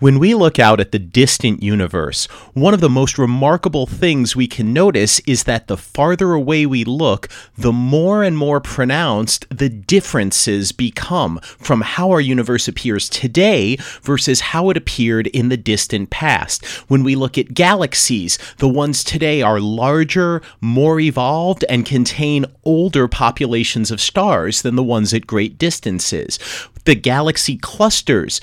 When we look out at the distant universe, one of the most remarkable things we can notice is that the farther away we look, the more and more pronounced the differences become from how our universe appears today versus how it appeared in the distant past. When we look at galaxies, the ones today are larger, more evolved, and contain older populations of stars than the ones at great distances. The galaxy clusters,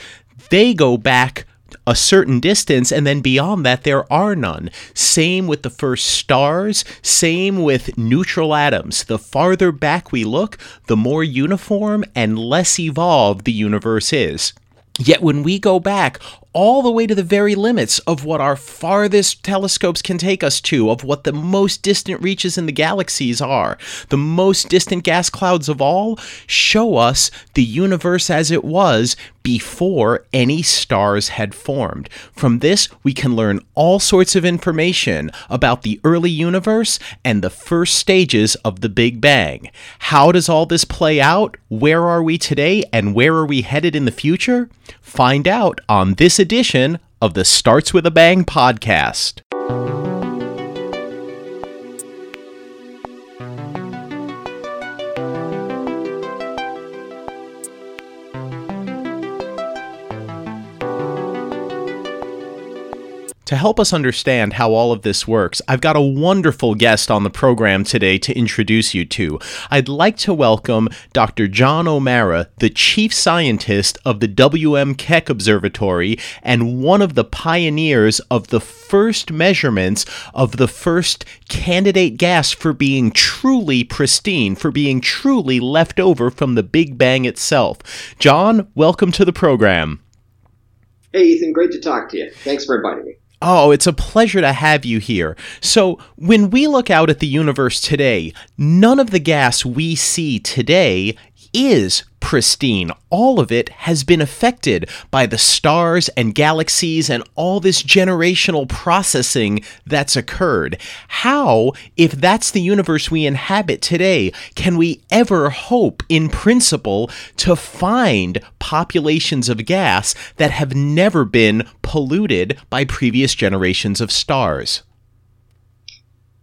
they go back a certain distance, and then beyond that, there are none. Same with the first stars, same with neutral atoms. The farther back we look, the more uniform and less evolved the universe is. Yet when we go back all the way to the very limits of what our farthest telescopes can take us to, of what the most distant reaches in the galaxies are. The most distant gas clouds of all show us the universe as it was before any stars had formed. From this, we can learn all sorts of information about the early universe and the first stages of the Big Bang. How does all this play out? Where are we today and where are we headed in the future? Find out on this edition of the Starts with a Bang podcast. To help us understand how all of this works, I've got a wonderful guest on the program today to introduce you to. I'd like to welcome Dr. John O'Meara, the chief scientist of the W.M. Keck Observatory and one of the pioneers of the first measurements of the first candidate gas for being truly pristine, for being truly left over from the Big Bang itself. John, welcome to the program. Hey, Ethan, great to talk to you. Thanks for inviting me. Oh, it's a pleasure to have you here. So, when we look out at the universe today, none of the gas we see today is pristine. All of it has been affected by the stars and galaxies and all this generational processing that's occurred. How, if that's the universe we inhabit today, can we ever hope, in principle, to find populations of gas that have never been polluted by previous generations of stars?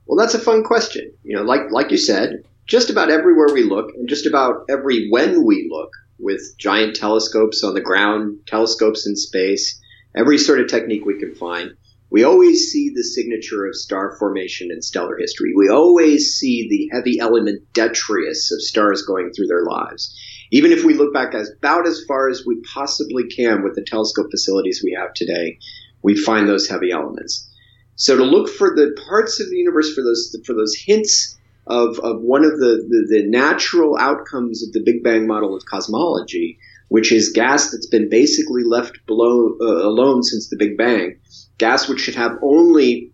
Well, that's a fun question. You know, like like you said, just about everywhere we look, and just about every when we look, with giant telescopes on the ground, telescopes in space, every sort of technique we can find, we always see the signature of star formation in stellar history. We always see the heavy element detritus of stars going through their lives. Even if we look back as about as far as we possibly can with the telescope facilities we have today, we find those heavy elements. So to look for the parts of the universe for those for those hints of, of one of the, the, the natural outcomes of the Big Bang model of cosmology, which is gas that's been basically left below, uh, alone since the Big Bang, gas which should have only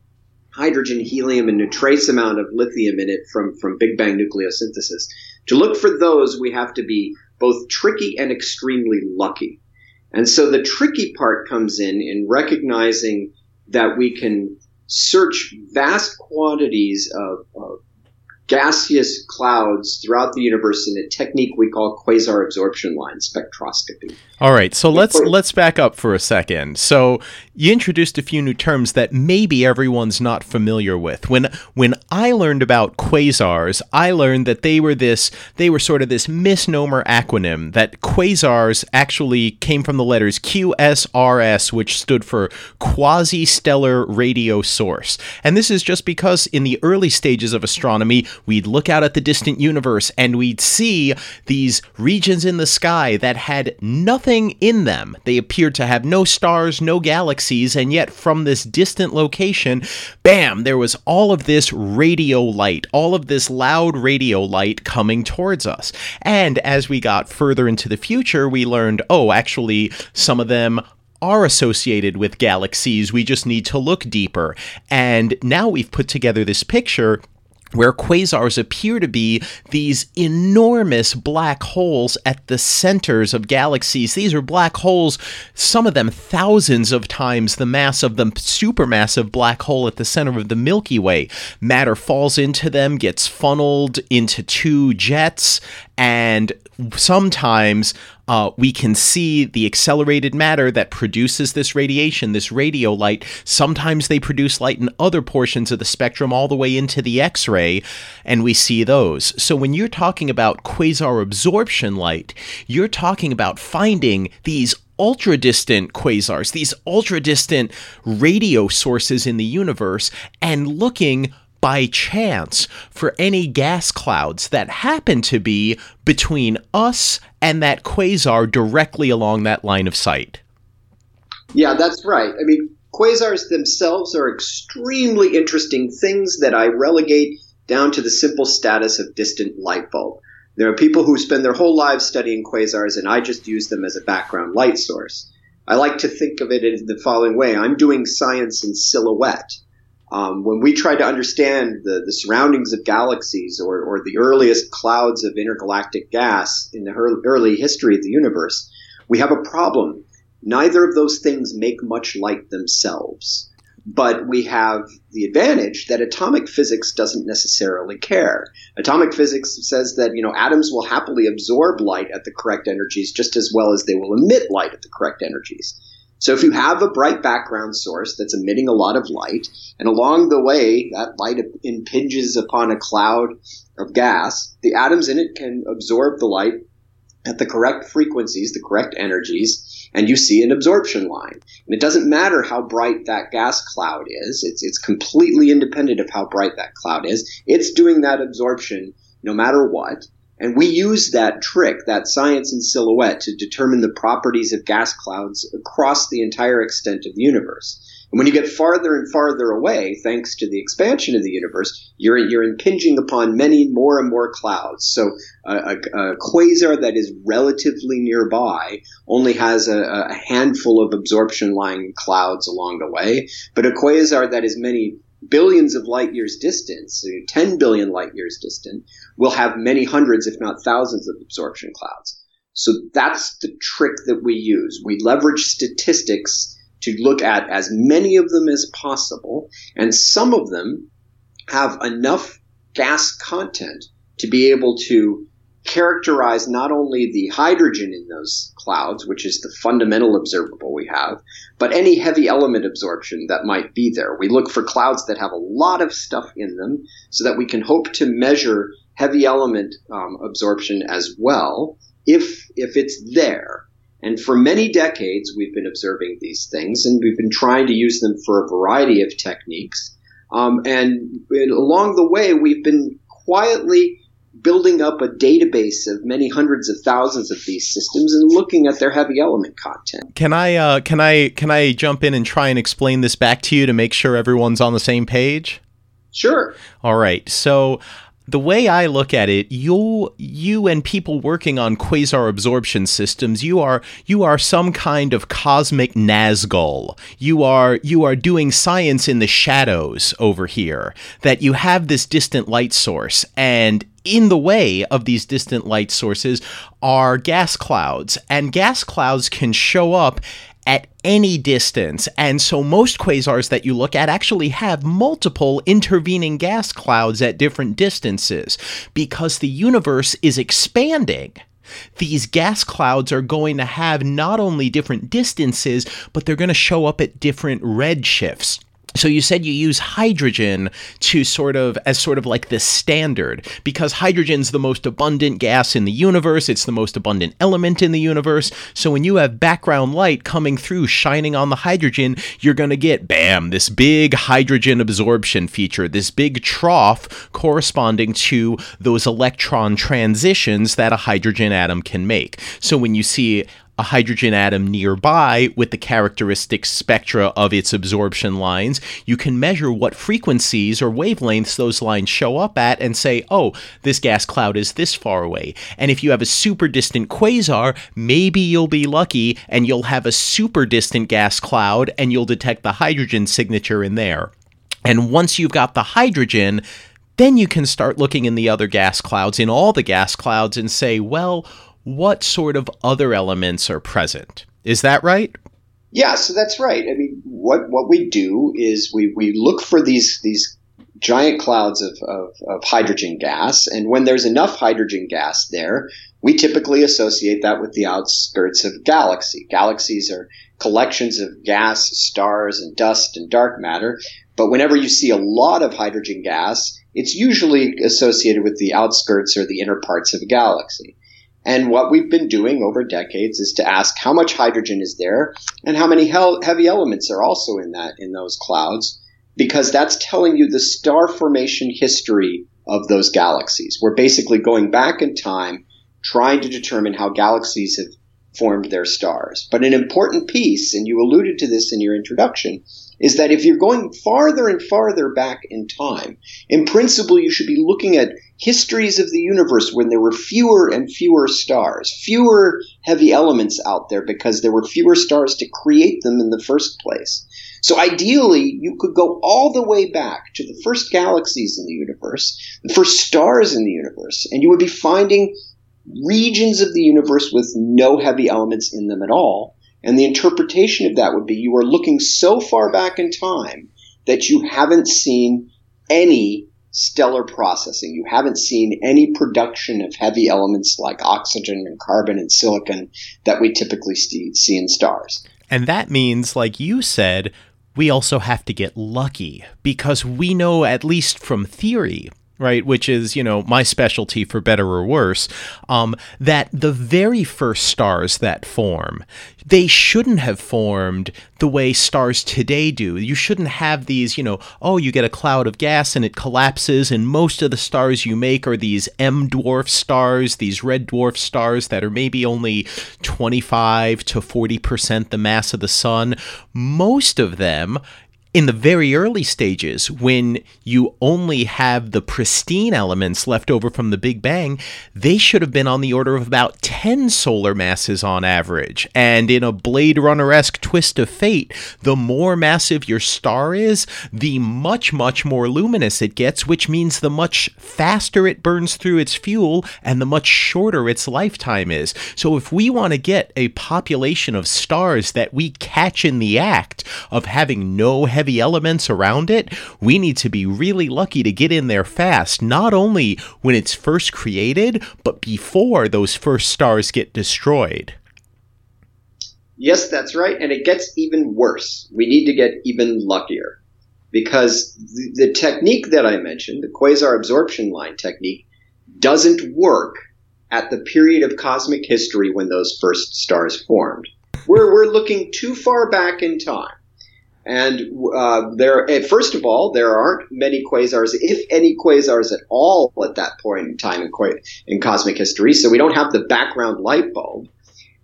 hydrogen, helium, and a trace amount of lithium in it from, from Big Bang nucleosynthesis. To look for those, we have to be both tricky and extremely lucky. And so the tricky part comes in in recognizing that we can search vast quantities of, of gaseous clouds throughout the universe in a technique we call quasar absorption line spectroscopy. All right, so let's let's back up for a second. So you introduced a few new terms that maybe everyone's not familiar with. When when I learned about quasars, I learned that they were this they were sort of this misnomer acronym that quasars actually came from the letters QSRS which stood for quasi-stellar radio source. And this is just because in the early stages of astronomy, we'd look out at the distant universe and we'd see these regions in the sky that had nothing in them. They appeared to have no stars, no galaxies and yet from this distant location, bam, there was all of this radio light, all of this loud radio light coming towards us. And as we got further into the future, we learned, oh, actually, some of them are associated with galaxies. We just need to look deeper. And now we've put together this picture where quasars appear to be these enormous black holes at the centers of galaxies. These are black holes, some of them thousands of times the mass of the supermassive black hole at the center of the Milky Way. Matter falls into them, gets funneled into two jets, and sometimes Uh, we can see the accelerated matter that produces this radiation, this radio light. Sometimes they produce light in other portions of the spectrum, all the way into the X ray, and we see those. So when you're talking about quasar absorption light, you're talking about finding these ultra distant quasars, these ultra distant radio sources in the universe, and looking by chance for any gas clouds that happen to be between us and that quasar directly along that line of sight. Yeah, that's right. I mean, quasars themselves are extremely interesting things that I relegate down to the simple status of distant light bulb. There are people who spend their whole lives studying quasars, and I just use them as a background light source. I like to think of it in the following way I'm doing science in silhouette. Um, when we try to understand the, the surroundings of galaxies or, or the earliest clouds of intergalactic gas in the early history of the universe, we have a problem. Neither of those things make much light themselves. But we have the advantage that atomic physics doesn't necessarily care. Atomic physics says that, you know, atoms will happily absorb light at the correct energies just as well as they will emit light at the correct energies. So if you have a bright background source that's emitting a lot of light, and along the way that light impinges upon a cloud of gas, the atoms in it can absorb the light at the correct frequencies, the correct energies, and you see an absorption line. And it doesn't matter how bright that gas cloud is, it's, it's completely independent of how bright that cloud is. It's doing that absorption no matter what. And we use that trick, that science in silhouette, to determine the properties of gas clouds across the entire extent of the universe. And when you get farther and farther away, thanks to the expansion of the universe, you're, you're impinging upon many more and more clouds. So a, a, a quasar that is relatively nearby only has a, a handful of absorption line clouds along the way, but a quasar that is many billions of light years distance, 10 billion light years distant, will have many hundreds, if not thousands, of absorption clouds. So that's the trick that we use. We leverage statistics to look at as many of them as possible, and some of them have enough gas content to be able to characterize not only the hydrogen in those clouds, which is the fundamental observable we have, but any heavy element absorption that might be there. We look for clouds that have a lot of stuff in them so that we can hope to measure heavy element um, absorption as well if, if it's there. And for many decades, we've been observing these things and we've been trying to use them for a variety of techniques. Um, and, and along the way, we've been quietly building up a database of many hundreds of thousands of these systems and looking at their heavy element content. Can I uh, can I can I jump in and try and explain this back to you to make sure everyone's on the same page? Sure. All right. So the way I look at it, you you and people working on quasar absorption systems, you are you are some kind of cosmic Nazgul. You are you are doing science in the shadows over here. That you have this distant light source and in the way of these distant light sources are gas clouds and gas clouds can show up at any distance. And so most quasars that you look at actually have multiple intervening gas clouds at different distances because the universe is expanding. These gas clouds are going to have not only different distances, but they're going to show up at different redshifts. So you said you use hydrogen to sort of as sort of like the standard because hydrogen's the most abundant gas in the universe, it's the most abundant element in the universe. So when you have background light coming through shining on the hydrogen, you're going to get bam, this big hydrogen absorption feature, this big trough corresponding to those electron transitions that a hydrogen atom can make. So when you see a hydrogen atom nearby with the characteristic spectra of its absorption lines, you can measure what frequencies or wavelengths those lines show up at and say, oh, this gas cloud is this far away. And if you have a super distant quasar, maybe you'll be lucky and you'll have a super distant gas cloud and you'll detect the hydrogen signature in there. And once you've got the hydrogen, then you can start looking in the other gas clouds, in all the gas clouds, and say, well, what sort of other elements are present. Is that right? Yeah, so that's right. I mean, what what we do is we, we look for these these giant clouds of, of, of, hydrogen gas. And when there's enough hydrogen gas there, we typically associate that with the outskirts of galaxy. Galaxies are collections of gas, stars, and dust and dark matter. But whenever you see a lot of hydrogen gas, it's usually associated with the outskirts or the inner parts of a galaxy. And what we've been doing over decades is to ask how much hydrogen is there and how many heavy elements are also in that in those clouds because that's telling you the star formation history of those galaxies. We're basically going back in time trying to determine how galaxies have formed their stars. But an important piece, and you alluded to this in your introduction, is that if you're going farther and farther back in time, in principle, you should be looking at histories of the universe when there were fewer and fewer stars, fewer heavy elements out there because there were fewer stars to create them in the first place. So ideally, you could go all the way back to the first galaxies in the universe, the first stars in the universe, and you would be finding regions of the universe with no heavy elements in them at all. And the interpretation of that would be you are looking so far back in time that you haven't seen any stellar processing. You haven't seen any production of heavy elements like oxygen and carbon and silicon that we typically see see in stars. And that means, like you said, we also have to get lucky because we know, at least from theory, right, which is, you know, my specialty for better or worse, um, that the very first stars that form, they shouldn't have formed the way stars today do. You shouldn't have these, you know, oh, you get a cloud of gas and it collapses, and most of the stars you make are these M dwarf stars, these red dwarf stars that are maybe only 25 to 40% the mass of the sun. Most of them, in the very early stages, when you only have the pristine elements left over from the Big Bang, they should have been on the order of about 10 solar masses on average. And in a Blade Runner esque twist of fate, the more massive your star is, the much, much more luminous it gets, which means the much faster it burns through its fuel and the much shorter its lifetime is. So if we want to get a population of stars that we catch in the act of having no heavy elements around it, we need to be really lucky to get in there fast, not only when it's first created, but before those first stars get destroyed. Yes, that's right. And it gets even worse. We need to get even luckier because the, the technique that I mentioned, the quasar absorption line technique, doesn't work at the period of cosmic history when those first stars formed. We're, we're looking too far back in time. And uh, there, eh, first of all, there aren't many quasars, if any quasars at all, at that point in time in, in cosmic history. So we don't have the background light bulb.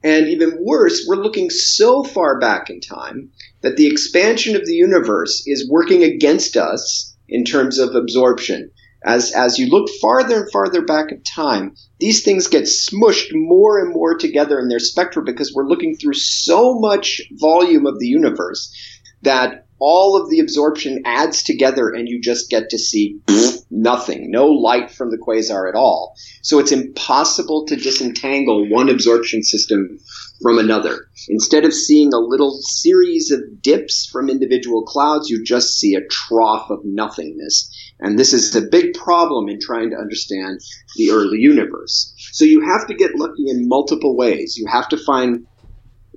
And even worse, we're looking so far back in time that the expansion of the universe is working against us in terms of absorption. As, as you look farther and farther back in time, these things get smushed more and more together in their spectra because we're looking through so much volume of the universe that all of the absorption adds together and you just get to see nothing, no light from the quasar at all. So it's impossible to disentangle one absorption system from another. Instead of seeing a little series of dips from individual clouds, you just see a trough of nothingness. And this is a big problem in trying to understand the early universe. So you have to get lucky in multiple ways. You have to find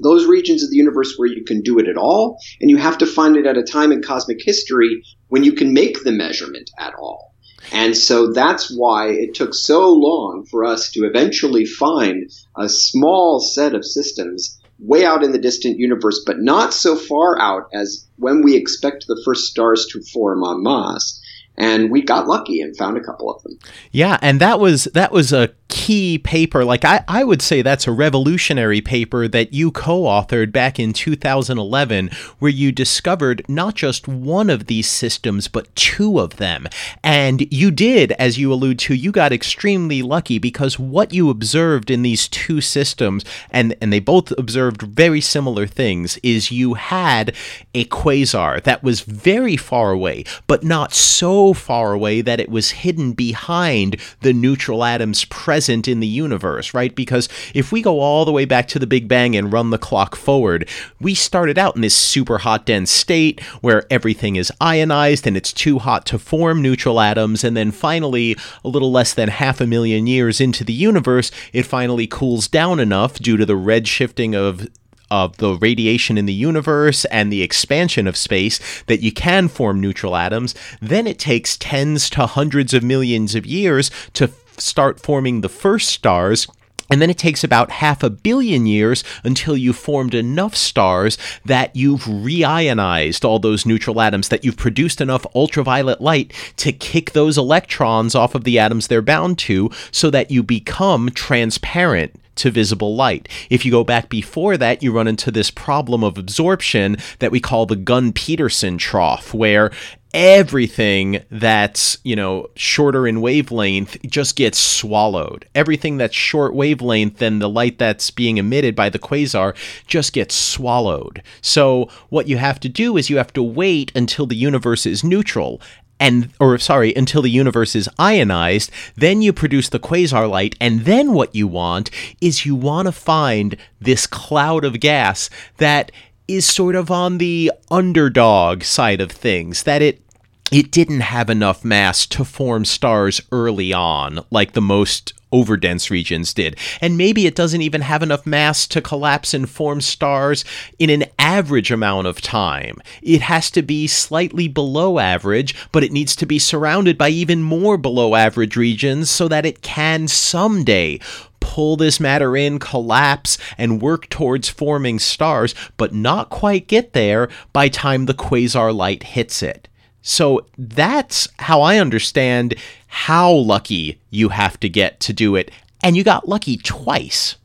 those regions of the universe where you can do it at all, and you have to find it at a time in cosmic history when you can make the measurement at all. And so that's why it took so long for us to eventually find a small set of systems way out in the distant universe, but not so far out as when we expect the first stars to form on Mars and we got lucky and found a couple of them. Yeah, and that was that was a key paper. Like I, I would say that's a revolutionary paper that you co-authored back in 2011, where you discovered not just one of these systems but two of them. And you did, as you allude to, you got extremely lucky because what you observed in these two systems, and and they both observed very similar things, is you had a quasar that was very far away, but not so far away that it was hidden behind the neutral atoms present in the universe, right? Because if we go all the way back to the Big Bang and run the clock forward, we started out in this super hot dense state where everything is ionized and it's too hot to form neutral atoms. And then finally, a little less than half a million years into the universe, it finally cools down enough due to the red shifting of of the radiation in the universe and the expansion of space that you can form neutral atoms, then it takes tens to hundreds of millions of years to start forming the first stars. And then it takes about half a billion years until you've formed enough stars that you've reionized all those neutral atoms, that you've produced enough ultraviolet light to kick those electrons off of the atoms they're bound to so that you become transparent to visible light. If you go back before that, you run into this problem of absorption that we call the Gunn Peterson trough, where everything that's you know shorter in wavelength just gets swallowed. Everything that's short wavelength and the light that's being emitted by the quasar just gets swallowed. So what you have to do is you have to wait until the universe is neutral and or sorry until the universe is ionized. Then you produce the quasar light. And then what you want is you want to find this cloud of gas that is sort of on the underdog side of things that it it didn't have enough mass to form stars early on like the most overdense regions did. And maybe it doesn't even have enough mass to collapse and form stars in an average amount of time. It has to be slightly below average, but it needs to be surrounded by even more below average regions so that it can someday pull this matter in, collapse, and work towards forming stars, but not quite get there by time the quasar light hits it. So that's how I understand how lucky you have to get to do it. And you got lucky twice.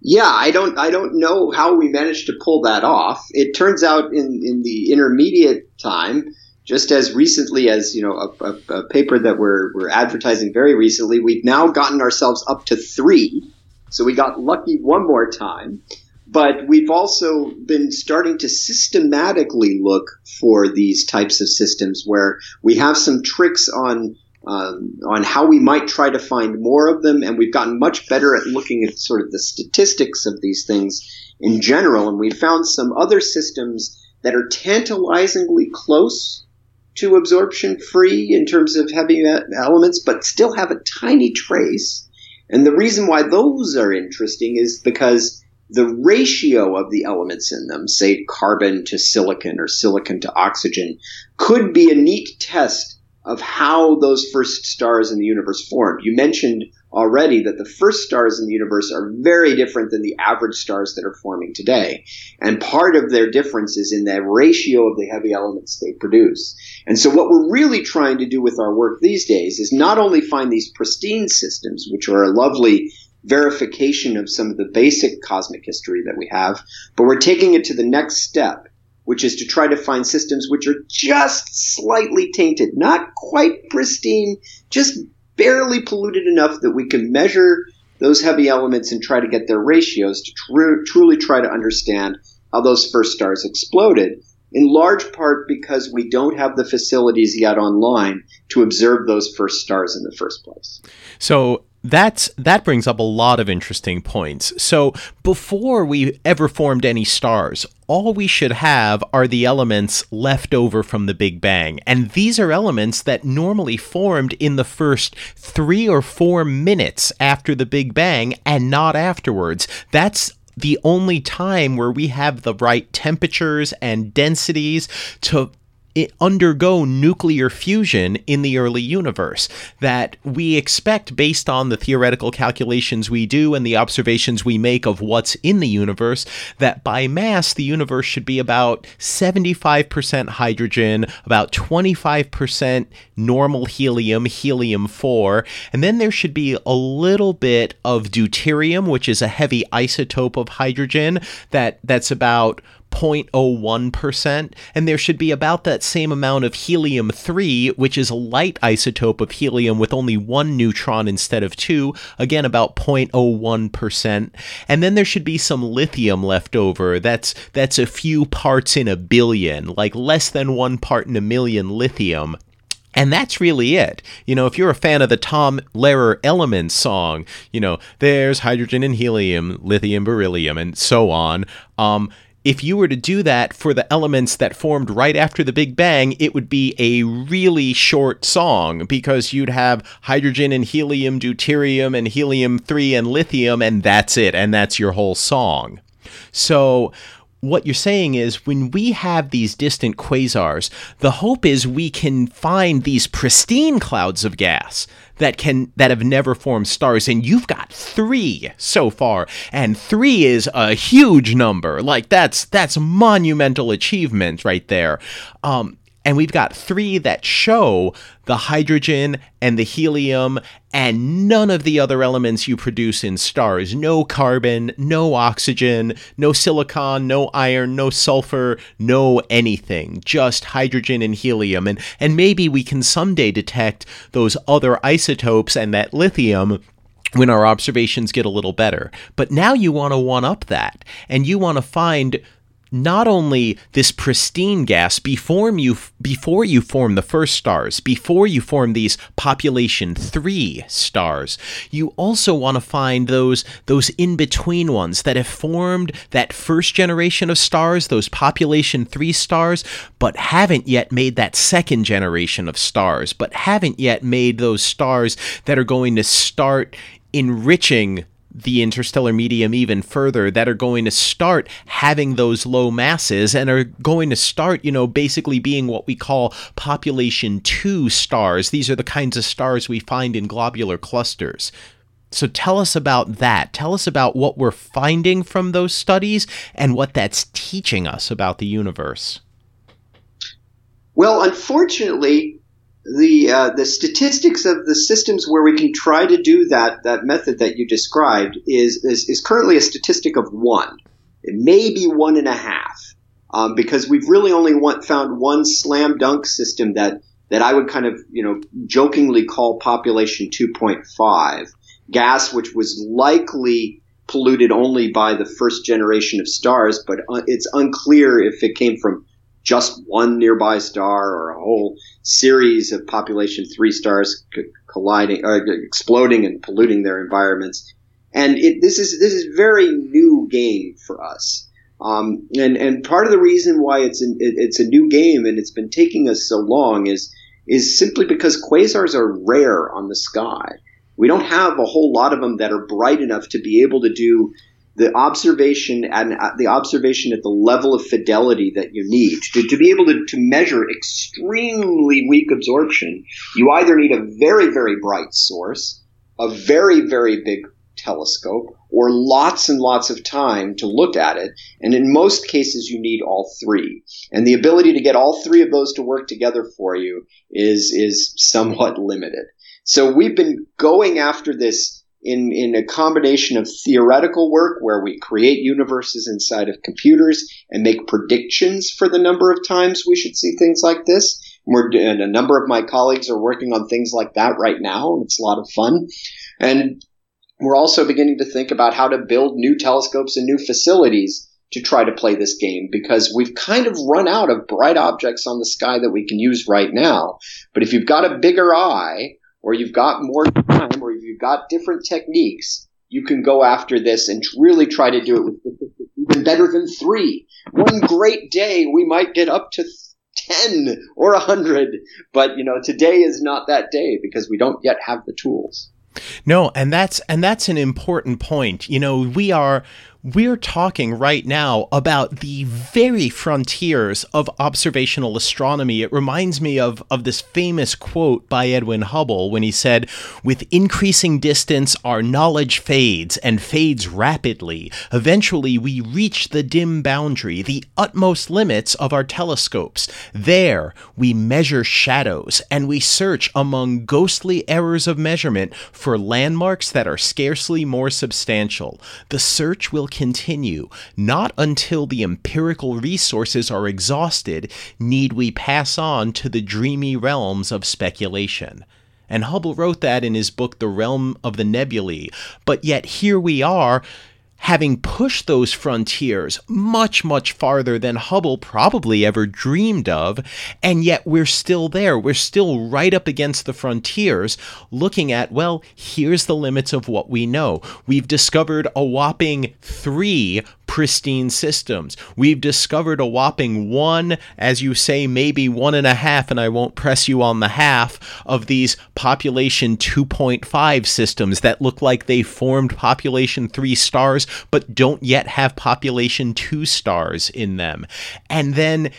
Yeah, I don't I don't know how we managed to pull that off. It turns out in, in the intermediate time, just as recently as you know a, a, a paper that we're, we're advertising very recently, we've now gotten ourselves up to three. So we got lucky one more time. But we've also been starting to systematically look for these types of systems where we have some tricks on um, on how we might try to find more of them, and we've gotten much better at looking at sort of the statistics of these things in general. And we've found some other systems that are tantalizingly close to absorption free in terms of heavy elements, but still have a tiny trace. And the reason why those are interesting is because the ratio of the elements in them, say carbon to silicon or silicon to oxygen, could be a neat test of how those first stars in the universe formed. You mentioned already that the first stars in the universe are very different than the average stars that are forming today. And part of their difference is in the ratio of the heavy elements they produce. And so what we're really trying to do with our work these days is not only find these pristine systems, which are a lovely verification of some of the basic cosmic history that we have, but we're taking it to the next step, which is to try to find systems which are just slightly tainted, not quite pristine, just barely polluted enough that we can measure those heavy elements and try to get their ratios to tr- truly try to understand how those first stars exploded. In large part because we don't have the facilities yet online to observe those first stars in the first place. So, that's that brings up a lot of interesting points. So before we ever formed any stars, all we should have are the elements left over from the Big Bang. And these are elements that normally formed in the first three or four minutes after the Big Bang and not afterwards. That's the only time where we have the right temperatures and densities to undergo nuclear fusion in the early universe that we expect based on the theoretical calculations we do and the observations we make of what's in the universe that by mass the universe should be about 75% hydrogen about 25% normal helium helium 4 and then there should be a little bit of deuterium which is a heavy isotope of hydrogen that that's about 0.01%, and there should be about that same amount of helium 3, which is a light isotope of helium with only one neutron instead of two, again about 0.01%. And then there should be some lithium left over. That's that's a few parts in a billion, like less than 1 part in a million lithium. And that's really it. You know, if you're a fan of the Tom Lehrer Elements song, you know, there's hydrogen and helium, lithium, beryllium, and so on. Um, if you were to do that for the elements that formed right after the Big Bang, it would be a really short song because you'd have hydrogen and helium, deuterium and helium 3 and lithium, and that's it. And that's your whole song. So, what you're saying is when we have these distant quasars, the hope is we can find these pristine clouds of gas that can that have never formed stars. And you've got 3 so far and 3 is a huge number. Like that's that's monumental achievement right there. Um and we've got three that show the hydrogen and the helium and none of the other elements you produce in stars. No carbon, no oxygen, no silicon, no iron, no sulfur, no anything. Just hydrogen and helium. And, and maybe we can someday detect those other isotopes and that lithium when our observations get a little better. But now you want to one up that and you want to find not only this pristine gas before you before you form the first stars, before you form these population 3 stars, you also want to find those those in between ones that have formed that first generation of stars, those population 3 stars, but haven't yet made that second generation of stars, but haven't yet made those stars that are going to start enriching the interstellar medium even further that are going to start having those low masses and are going to start, you know, basically being what we call population 2 stars. These are the kinds of stars we find in globular clusters. So tell us about that. Tell us about what we're finding from those studies and what that's teaching us about the universe. Well, unfortunately, the uh, the statistics of the systems where we can try to do that that method that you described is is, is currently a statistic of one. It may be one and a half um, because we've really only want, found one slam dunk system that that I would kind of you know jokingly call population 2.5 gas, which was likely polluted only by the first generation of stars, but uh, it's unclear if it came from just one nearby star or a whole series of population three stars colliding, uh, exploding and polluting their environments. And it, this is this is very new game for us. Um, and and part of the reason why it's an, it, it's a new game and it's been taking us so long is is simply because quasars are rare on the sky. We don't have a whole lot of them that are bright enough to be able to do the observation and uh, the observation at the level of fidelity that you need. To, to be able to, to measure extremely weak absorption you either need a very very bright source a very very big telescope or lots and lots of time to look at it and in most cases you need all three. And the ability to get all three of those to work together for you is is somewhat limited. So we've been going after this in, in a combination of theoretical work where we create universes inside of computers and make predictions for the number of times we should see things like this. We're, and a number of my colleagues are working on things like that right now, and it's a lot of fun. And we're also beginning to think about how to build new telescopes and new facilities to try to play this game because we've kind of run out of bright objects on the sky that we can use right now. But if you've got a bigger eye, or you've got more time, or you've got different techniques, you can go after this and really try to do it with even better than three. One great day, we might get up to 10 or a 100, but you know, today is not that day because we don't yet have the tools. No, and that's and that's an important point. You know, we are we're talking right now about the very frontiers of observational astronomy. It reminds me of, of this famous quote by Edwin Hubble when he said, With increasing distance, our knowledge fades and fades rapidly. Eventually, we reach the dim boundary, the utmost limits of our telescopes. There, we measure shadows and we search among ghostly errors of measurement for landmarks that are scarcely more substantial. The search will continue. Not until the empirical resources are exhausted need we pass on to the dreamy realms of speculation. And Hubble wrote that in his book, The Realm of the Nebulae. But yet here we are having pushed those frontiers much, much farther than Hubble probably ever dreamed of, and yet we're still there. We're still right up against the frontiers, looking at, well, here's the limits of what we know. We've discovered a whopping three pristine systems. We've discovered a whopping one, as you say, maybe one and a half, and I won't press you on the half, of these population 2.5 systems that look like they formed population 3 stars, but don't yet have population 2 stars in them. And then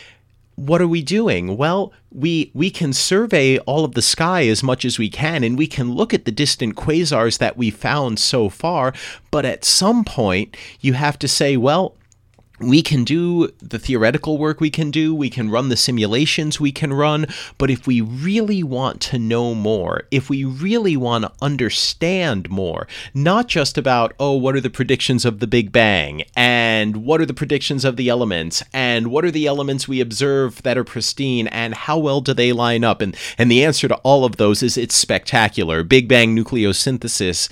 what are we doing? Well, we we can survey all of the sky as much as we can and we can look at the distant quasars that we found so far, but at some point you have to say, well, we can do the theoretical work we can do, we can run the simulations we can run, but if we really want to know more, if we really want to understand more, not just about, oh, what are the predictions of the Big Bang, and what are the predictions of the elements, and what are the elements we observe that are pristine, and how well do they line up? And, and the answer to all of those is it's spectacular. Big Bang nucleosynthesis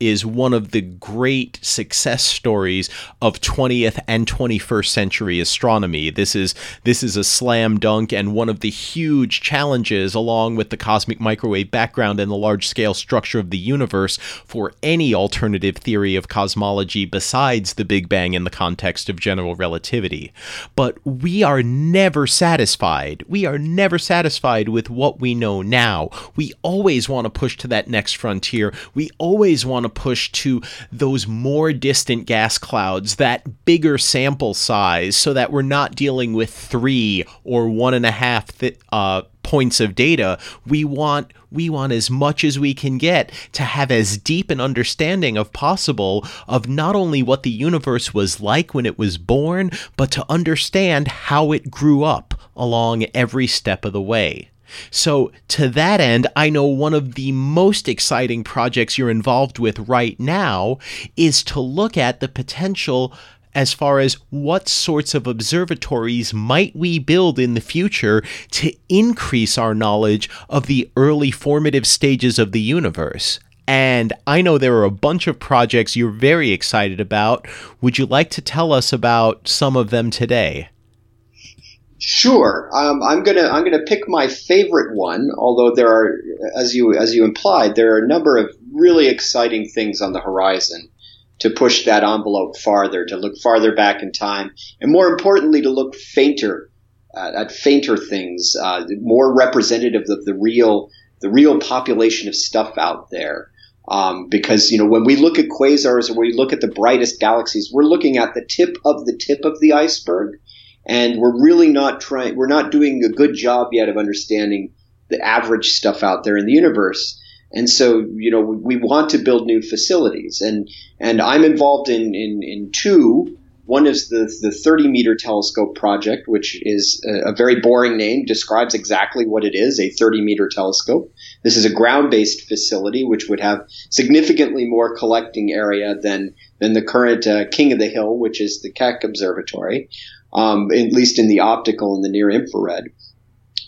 is one of the great success stories of 20th and 21st century astronomy. This is this is a slam dunk and one of the huge challenges along with the cosmic microwave background and the large scale structure of the universe for any alternative theory of cosmology besides the Big Bang in the context of general relativity. But we are never satisfied. We are never satisfied with what we know now. We always want to push to that next frontier. We always want to push to those more distant gas clouds, that bigger sample size, so that we're not dealing with three or one and a half th- uh, points of data. We want we want as much as we can get to have as deep an understanding of possible of not only what the universe was like when it was born, but to understand how it grew up along every step of the way. So, to that end, I know one of the most exciting projects you're involved with right now is to look at the potential as far as what sorts of observatories might we build in the future to increase our knowledge of the early formative stages of the universe. And I know there are a bunch of projects you're very excited about. Would you like to tell us about some of them today? Sure. Um, I'm gonna I'm gonna pick my favorite one. Although there are, as you as you implied, there are a number of really exciting things on the horizon to push that envelope farther, to look farther back in time, and more importantly, to look fainter uh, at fainter things, uh, more representative of the real the real population of stuff out there. Um, because you know when we look at quasars or we look at the brightest galaxies, we're looking at the tip of the tip of the iceberg and we're really not trying we're not doing a good job yet of understanding the average stuff out there in the universe. And so you know we, we want to build new facilities. And and i'm involved in in, in two. One is the, the 30 meter telescope project, which is a, a, very boring name, describes exactly what it is a 30 meter telescope. This is a ground based facility, which would have significantly more collecting area than, than the current uh, King of the Hill, which is the Keck Observatory um, at least in the optical and the near infrared.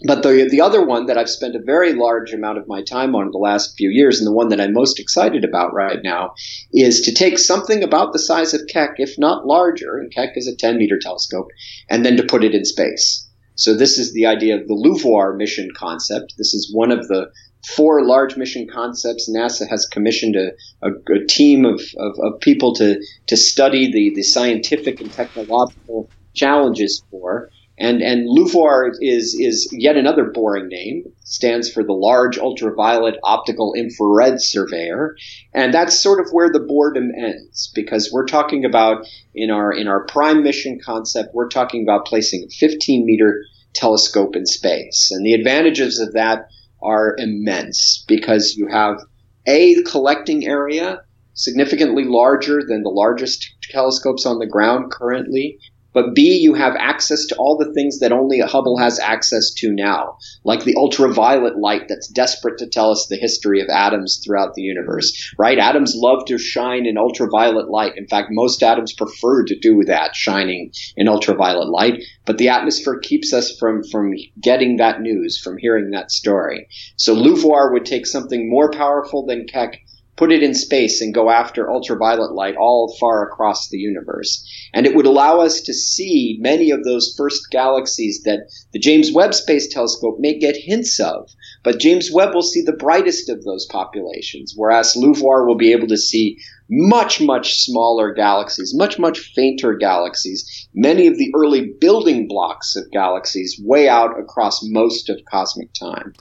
But the the other one that I've spent a very large amount of my time on the last few years, and the one that I'm most excited about right now, is to take something about the size of Keck, if not larger, and Keck is a 10 meter telescope, and then to put it in space. So this is the idea of the LUVOIR mission concept. This is one of the four large mission concepts. NASA has commissioned a, a, a team of, of, of, people to, to study the, the scientific and technological challenges for. And and LUVOIR is is yet another boring name. Stands for the Large Ultraviolet Optical Infrared Surveyor, and that's sort of where the boredom ends because we're talking about in our in our prime mission concept, we're talking about placing a 15 meter telescope in space, and the advantages of that are immense because you have a collecting area significantly larger than the largest telescopes on the ground currently. But B, you have access to all the things that only a Hubble has access to now, like the ultraviolet light that's desperate to tell us the history of atoms throughout the universe, right? Atoms love to shine in ultraviolet light. In fact, most atoms prefer to do that, shining in ultraviolet light. But the atmosphere keeps us from, from getting that news, from hearing that story. So LUVOIR would take something more powerful than Keck put it in space and go after ultraviolet light all far across the universe. And it would allow us to see many of those first galaxies that the James Webb Space Telescope may get hints of. But James Webb will see the brightest of those populations, whereas LUVOIR will be able to see much, much smaller galaxies, much, much fainter galaxies, many of the early building blocks of galaxies way out across most of cosmic time.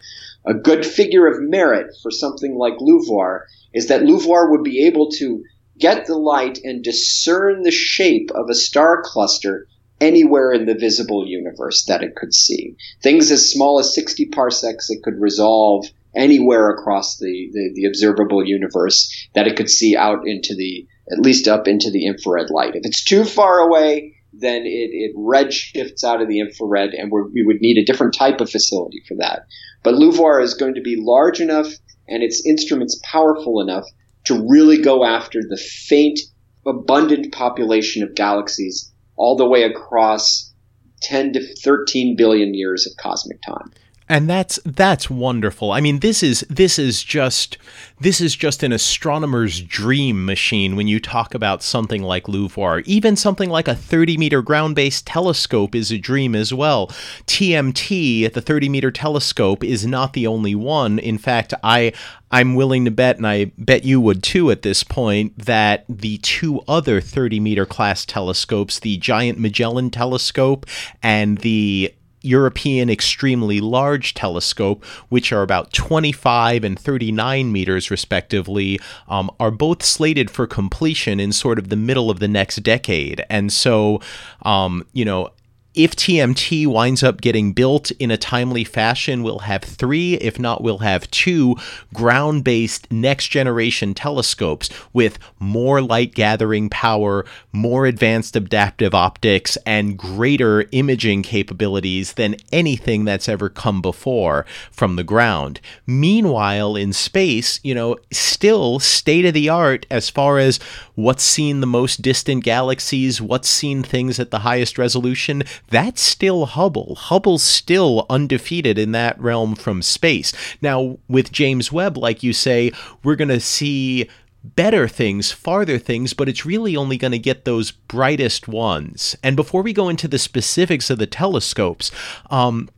A good figure of merit for something like LUVOIR is that LUVOIR would be able to get the light and discern the shape of a star cluster anywhere in the visible universe that it could see. Things as small as 60 parsecs it could resolve anywhere across the, the, the, observable universe that it could see out into the, at least up into the infrared light. If it's too far away, then it, it redshifts out of the infrared and we would need a different type of facility for that. But LUVOIR is going to be large enough and its instruments powerful enough to really go after the faint, abundant population of galaxies all the way across 10 to 13 billion years of cosmic time and that's that's wonderful i mean this is this is just this is just an astronomer's dream machine when you talk about something like LUVOIR. Even something like a 30 meter ground based telescope is a dream as well. TMT at the 30 meter telescope is not the only one. In fact, I I'm willing to bet, and I bet you would too at this point, that the two other 30 meter class telescopes, the Giant Magellan Telescope and the European Extremely Large Telescope, which are about 25 and 39 meters respectively, um, are both slated for completion in sort of the middle of the next decade. And so, um, you know, if TMT winds up getting built in a timely fashion, we'll have three, if not, we'll have two ground based next generation telescopes with more light gathering power, more advanced adaptive optics, and greater imaging capabilities than anything that's ever come before from the ground. Meanwhile, in space, you know, still state of the art as far as what's seen the most distant galaxies, what's seen things at the highest resolution that's still Hubble. Hubble's still undefeated in that realm from space. Now, with James Webb, like you say, we're going to see better things, farther things, but it's really only going to get those brightest ones. And before we go into the specifics of the telescopes, um,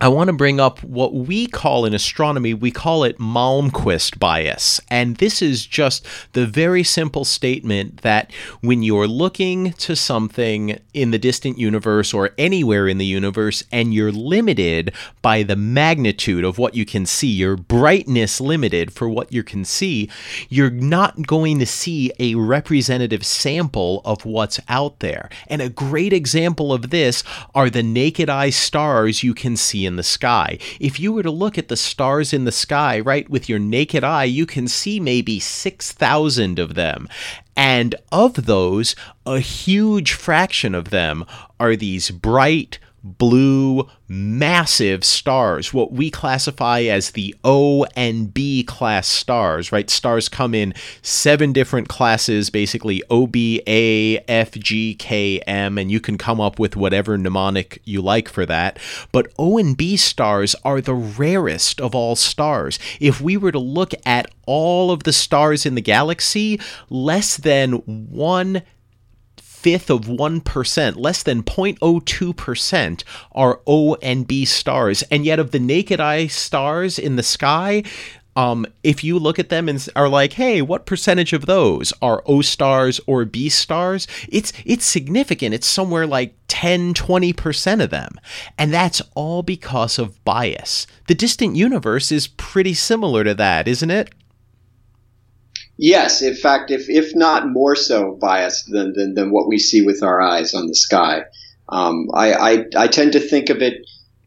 I want to bring up what we call in astronomy, we call it Malmquist bias. And this is just the very simple statement that when you're looking to something in the distant universe or anywhere in the universe and you're limited by the magnitude of what you can see, your brightness limited for what you can see, you're not going to see a representative sample of what's out there. And a great example of this are the naked eye stars you can see in the sky. If you were to look at the stars in the sky, right, with your naked eye, you can see maybe 6,000 of them. And of those, a huge fraction of them are these bright, blue, massive stars, what we classify as the O and B class stars, right? Stars come in seven different classes, basically O, B, A, F, G, K, M, and you can come up with whatever mnemonic you like for that. But O and B stars are the rarest of all stars. If we were to look at all of the stars in the galaxy, less than one fifth of 1%, less than 0.02% are O and B stars. And yet, of the naked eye stars in the sky, um, if you look at them and are like, hey, what percentage of those are O stars or B stars? It's it's significant. It's somewhere like 10, 20% of them. And that's all because of bias. The distant universe is pretty similar to that, isn't it? Yes, in fact, if if not more so biased than than, than what we see with our eyes on the sky. Um, I, I, I tend to think of it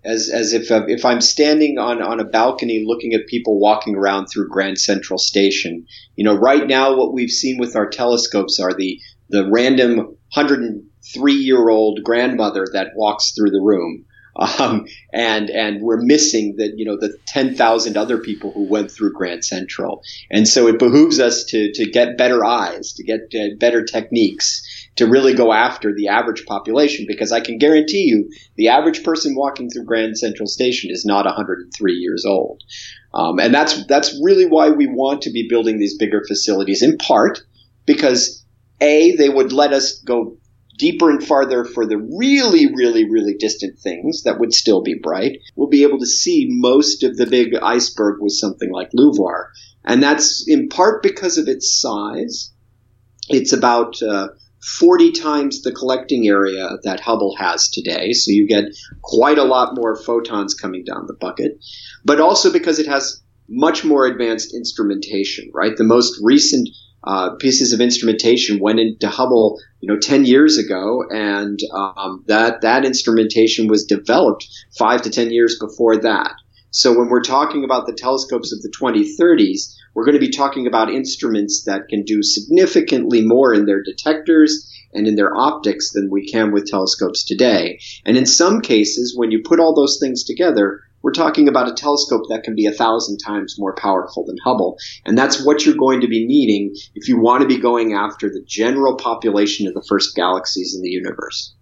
as as if uh, if I'm standing on on a balcony looking at people walking around through Grand Central Station. You know, right now what we've seen with our telescopes are the the random 103 year old grandmother that walks through the room. Um, and and we're missing the you know the ten thousand other people who went through Grand Central, and so it behooves us to to get better eyes, to get uh, better techniques, to really go after the average population because I can guarantee you the average person walking through Grand Central Station is not 103 years old. Um, and that's that's really why we want to be building these bigger facilities in part because a they would let us go deeper and farther for the really, really, really distant things that would still be bright, we'll be able to see most of the big iceberg with something like LUVOIR. And that's in part because of its size. It's about uh, 40 times the collecting area that Hubble has today. So you get quite a lot more photons coming down the bucket. But also because it has much more advanced instrumentation, right? The most recent uh, pieces of instrumentation went into Hubble, you know, 10 years ago, and um, that that instrumentation was developed five to 10 years before that. So when we're talking about the telescopes of the 2030s, we're going to be talking about instruments that can do significantly more in their detectors and in their optics than we can with telescopes today. And in some cases, when you put all those things together, we're talking about a telescope that can be a thousand times more powerful than Hubble. And that's what you're going to be needing if you want to be going after the general population of the first galaxies in the universe.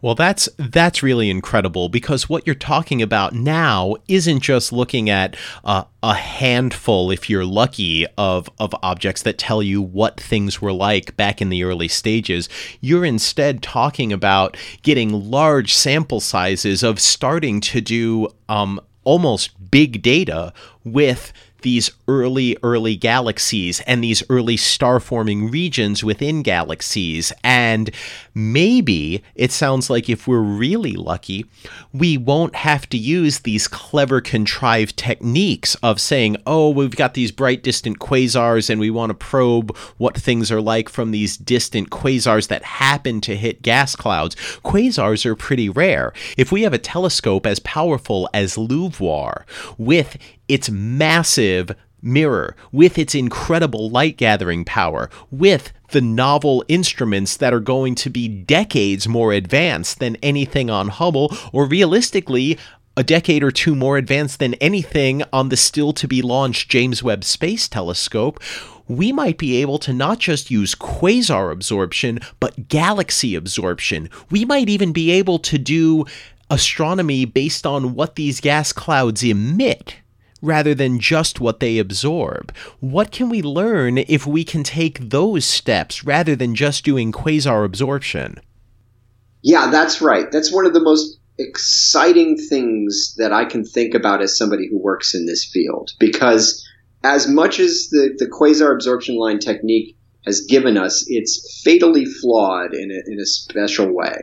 Well, that's that's really incredible because what you're talking about now isn't just looking at uh, a handful, if you're lucky, of of objects that tell you what things were like back in the early stages. You're instead talking about getting large sample sizes of starting to do um, almost big data with these early, early galaxies and these early star forming regions within galaxies. And maybe it sounds like if we're really lucky, we won't have to use these clever, contrived techniques of saying, oh, we've got these bright, distant quasars and we want to probe what things are like from these distant quasars that happen to hit gas clouds. Quasars are pretty rare. If we have a telescope as powerful as LUVOIR with its massive mirror, with its incredible light gathering power, with the novel instruments that are going to be decades more advanced than anything on Hubble, or realistically, a decade or two more advanced than anything on the still to be launched James Webb Space Telescope, we might be able to not just use quasar absorption, but galaxy absorption. We might even be able to do astronomy based on what these gas clouds emit rather than just what they absorb. What can we learn if we can take those steps rather than just doing quasar absorption? Yeah, that's right. That's one of the most exciting things that I can think about as somebody who works in this field because as much as the, the quasar absorption line technique has given us, it's fatally flawed in a, in a special way.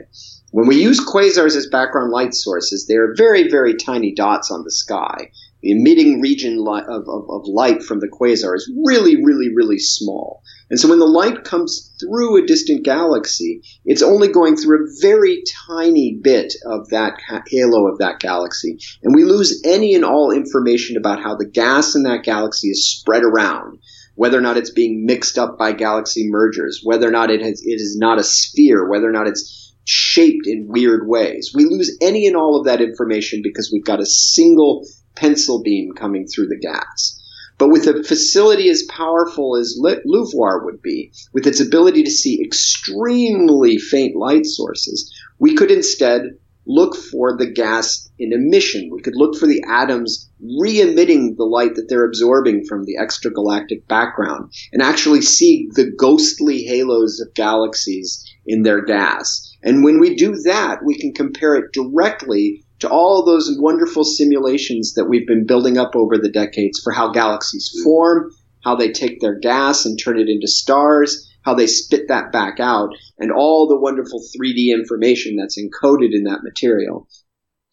When we use quasars as background light sources, they are very, very tiny dots on the sky the emitting region of, of, of light from the quasar is really, really, really small. And so when the light comes through a distant galaxy, it's only going through a very tiny bit of that halo of that galaxy. And we lose any and all information about how the gas in that galaxy is spread around, whether or not it's being mixed up by galaxy mergers, whether or not it, has, it is not a sphere, whether or not it's shaped in weird ways. We lose any and all of that information because we've got a single pencil beam coming through the gas. But with a facility as powerful as LUVOIR would be, with its ability to see extremely faint light sources, we could instead look for the gas in emission. We could look for the atoms re-emitting the light that they're absorbing from the extragalactic background and actually see the ghostly halos of galaxies in their gas. And when we do that, we can compare it directly to all those wonderful simulations that we've been building up over the decades for how galaxies mm-hmm. form, how they take their gas and turn it into stars, how they spit that back out, and all the wonderful 3D information that's encoded in that material.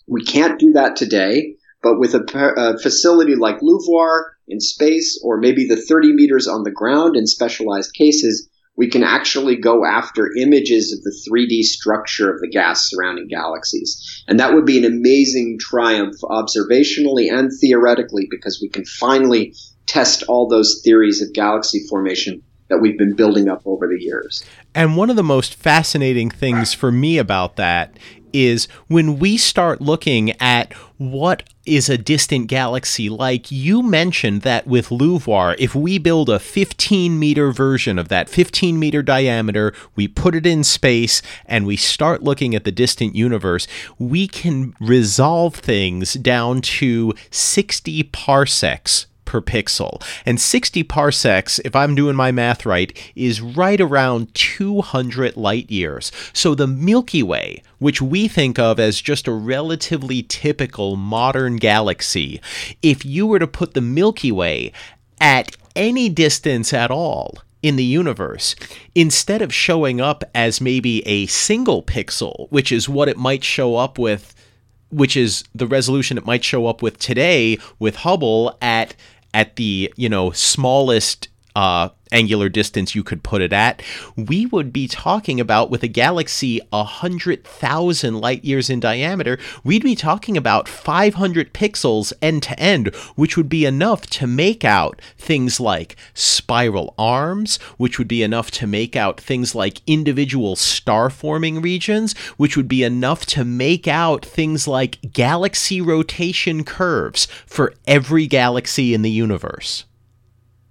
We can't do that today, but with a, a facility like LUVOIR in space, or maybe the 30 meters on the ground in specialized cases, we can actually go after images of the 3D structure of the gas surrounding galaxies. And that would be an amazing triumph observationally and theoretically because we can finally test all those theories of galaxy formation that we've been building up over the years. And one of the most fascinating things for me about that is when we start looking at what is a distant galaxy like, you mentioned that with LUVOIR, if we build a 15 meter version of that, 15 meter diameter, we put it in space, and we start looking at the distant universe, we can resolve things down to 60 parsecs per pixel. And 60 parsecs, if I'm doing my math right, is right around 200 light years. So the Milky Way, which we think of as just a relatively typical modern galaxy, if you were to put the Milky Way at any distance at all, in the universe, instead of showing up as maybe a single pixel, which is what it might show up with, which is the resolution it might show up with today with Hubble at at the you know smallest uh, angular distance you could put it at, we would be talking about with a galaxy 100,000 light years in diameter, we'd be talking about 500 pixels end to end, which would be enough to make out things like spiral arms, which would be enough to make out things like individual star forming regions, which would be enough to make out things like galaxy rotation curves for every galaxy in the universe.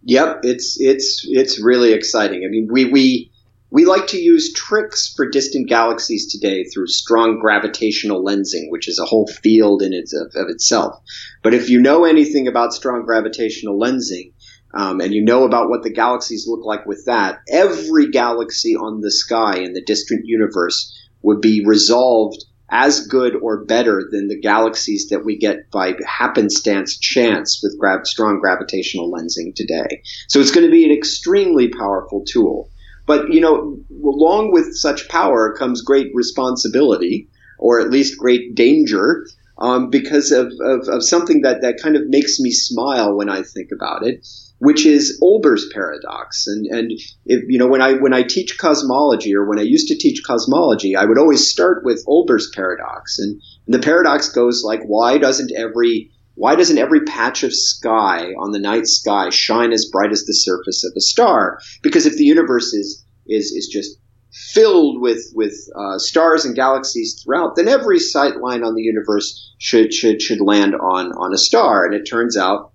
Yep, it's it's it's really exciting. I mean, we we we like to use tricks for distant galaxies today through strong gravitational lensing, which is a whole field in its of, of itself. But if you know anything about strong gravitational lensing, um, and you know about what the galaxies look like with that, every galaxy on the sky in the distant universe would be resolved as good or better than the galaxies that we get by happenstance chance with gra- strong gravitational lensing today. So it's going to be an extremely powerful tool. But, you know, along with such power comes great responsibility, or at least great danger, um, because of, of, of something that, that kind of makes me smile when I think about it which is Olbers' paradox. And and if, you know when I when I teach cosmology or when I used to teach cosmology, I would always start with Olbers' paradox. And, and the paradox goes like, why doesn't every why doesn't every patch of sky on the night sky shine as bright as the surface of a star? Because if the universe is is is just filled with with uh, stars and galaxies throughout, then every sight line on the universe should should should land on on a star. And it turns out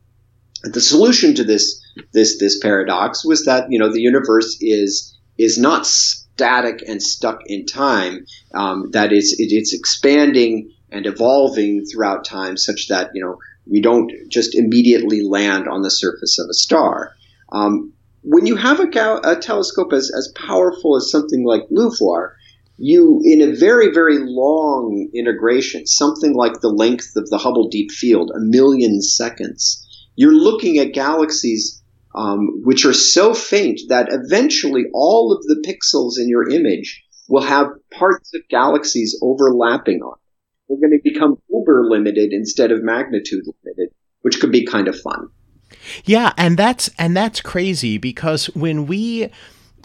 the solution to this this this paradox was that you know the universe is is not static and stuck in time. Um, that is, it, it's expanding and evolving throughout time, such that you know we don't just immediately land on the surface of a star. Um, when you have a, a, telescope as, as powerful as something like LUVOIR, you, in a very, very long integration, something like the length of the Hubble Deep Field, a million seconds, you're looking at galaxies um, which are so faint that eventually all of the pixels in your image will have parts of galaxies overlapping on. We're going to become Olbers limited instead of magnitude limited, which could be kind of fun. Yeah, and that's and that's crazy because when we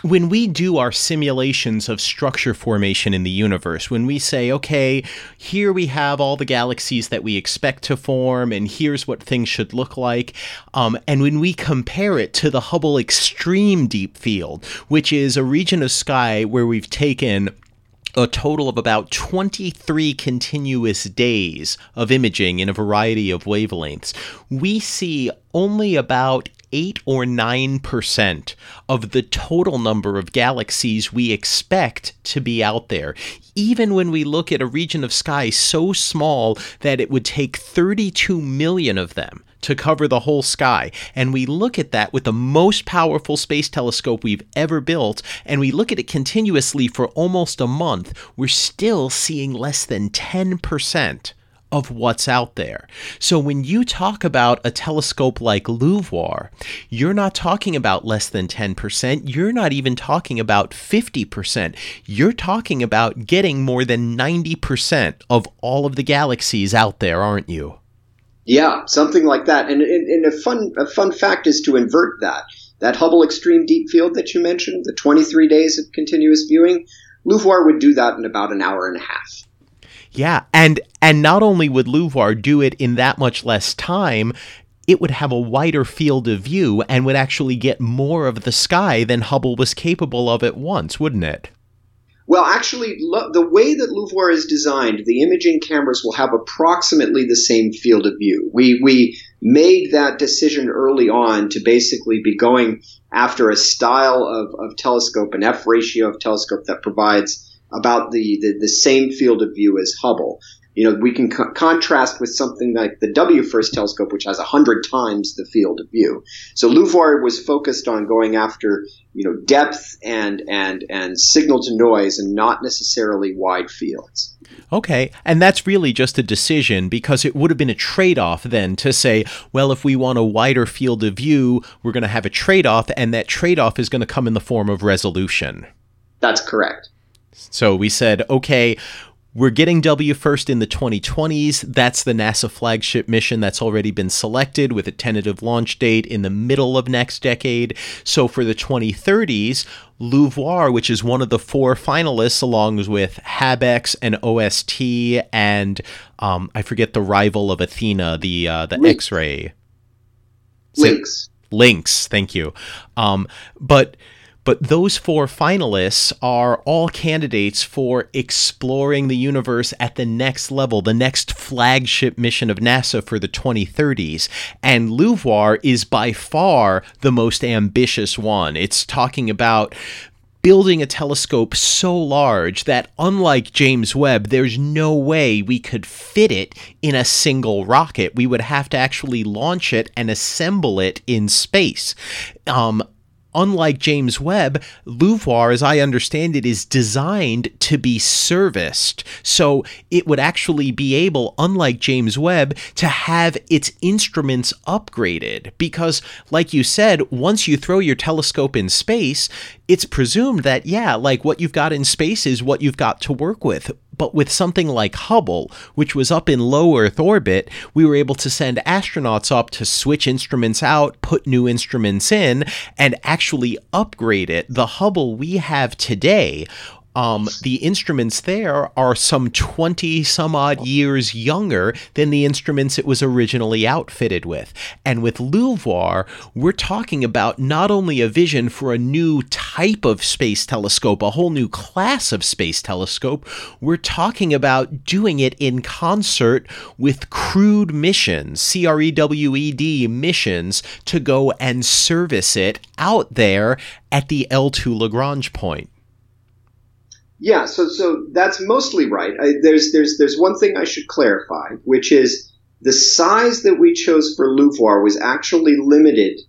when we do our simulations of structure formation in the universe, when we say, okay, here we have all the galaxies that we expect to form, and here's what things should look like, um, and when we compare it to the Hubble Extreme Deep Field, which is a region of sky where we've taken a total of about 23 continuous days of imaging in a variety of wavelengths, we see only about 8 or 9% of the total number of galaxies we expect to be out there. Even when we look at a region of sky so small that it would take 32 million of them to cover the whole sky. And we look at that with the most powerful space telescope we've ever built, and we look at it continuously for almost a month, we're still seeing less than 10% of what's out there. So when you talk about a telescope like LUVOIR, you're not talking about less than 10%, you're not even talking about 50%. You're talking about getting more than 90% of all of the galaxies out there, aren't you? Yeah, something like that. And, and, and a fun a fun fact is to invert that. That Hubble Extreme Deep Field that you mentioned, the 23 days of continuous viewing, LUVOIR would do that in about an hour and a half. Yeah, and and not only would LUVOIR do it in that much less time, it would have a wider field of view and would actually get more of the sky than Hubble was capable of at once, wouldn't it? Well, actually, lo- the way that LUVOIR is designed, the imaging cameras will have approximately the same field of view. We we made that decision early on to basically be going after a style of, of telescope, an F ratio of telescope that provides about the, the, the same field of view as Hubble you know, we can co- contrast with something like the WFIRST telescope, which has 100 times the field of view. So LUVOIR was focused on going after, you know, depth and, and, and signal to noise and not necessarily wide fields. Okay, and that's really just a decision because it would have been a trade off then to say, well, if we want a wider field of view, we're going to have a trade off, and that trade off is going to come in the form of resolution. That's correct. So we said, okay, we're getting WFIRST in the 2020s. That's the NASA flagship mission that's already been selected with a tentative launch date in the middle of next decade. So for the 2030s, LUVOIR, which is one of the four finalists, along with HabEx and OST, and um, I forget the rival of Athena, the uh, the Link. X-ray. Lynx. Links. thank you. Um, but but those four finalists are all candidates for exploring the universe at the next level, the next flagship mission of NASA for the 2030s. And LUVOIR is by far the most ambitious one. It's talking about building a telescope so large that, unlike James Webb, there's no way we could fit it in a single rocket. We would have to actually launch it and assemble it in space. Um, unlike James Webb, LUVOIR, as I understand it, is designed to be serviced. So it would actually be able, unlike James Webb, to have its instruments upgraded. Because, like you said, once you throw your telescope in space, it's presumed that, yeah, like what you've got in space is what you've got to work with. But with something like Hubble, which was up in low Earth orbit, we were able to send astronauts up to switch instruments out, put new instruments in, and actually upgrade it. The Hubble we have today um, the instruments there are some 20 some odd years younger than the instruments it was originally outfitted with. And with LUVOIR, we're talking about not only a vision for a new type of space telescope, a whole new class of space telescope, we're talking about doing it in concert with crewed missions, C R E W E D missions, to go and service it out there at the L2 Lagrange point. Yeah, so so that's mostly right. I, there's there's there's one thing I should clarify, which is the size that we chose for LUVOIR was actually limited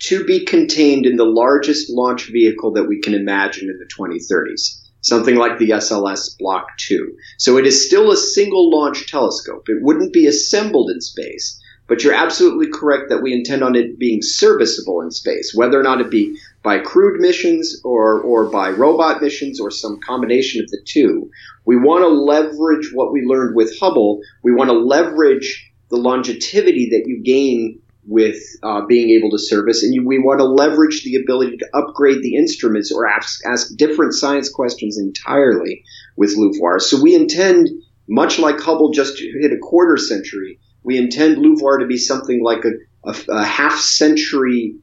to be contained in the largest launch vehicle that we can imagine in the 2030s, something like the SLS Block 2. So it is still a single launch telescope. It wouldn't be assembled in space, but you're absolutely correct that we intend on it being serviceable in space, whether or not it be by crewed missions or, or by robot missions or some combination of the two. We want to leverage what we learned with Hubble. We want to leverage the longevity that you gain with uh, being able to service, and you, we want to leverage the ability to upgrade the instruments or ask, ask different science questions entirely with LUVOIR. So we intend, much like Hubble just hit a quarter century, we intend LUVOIR to be something like a, a, a half century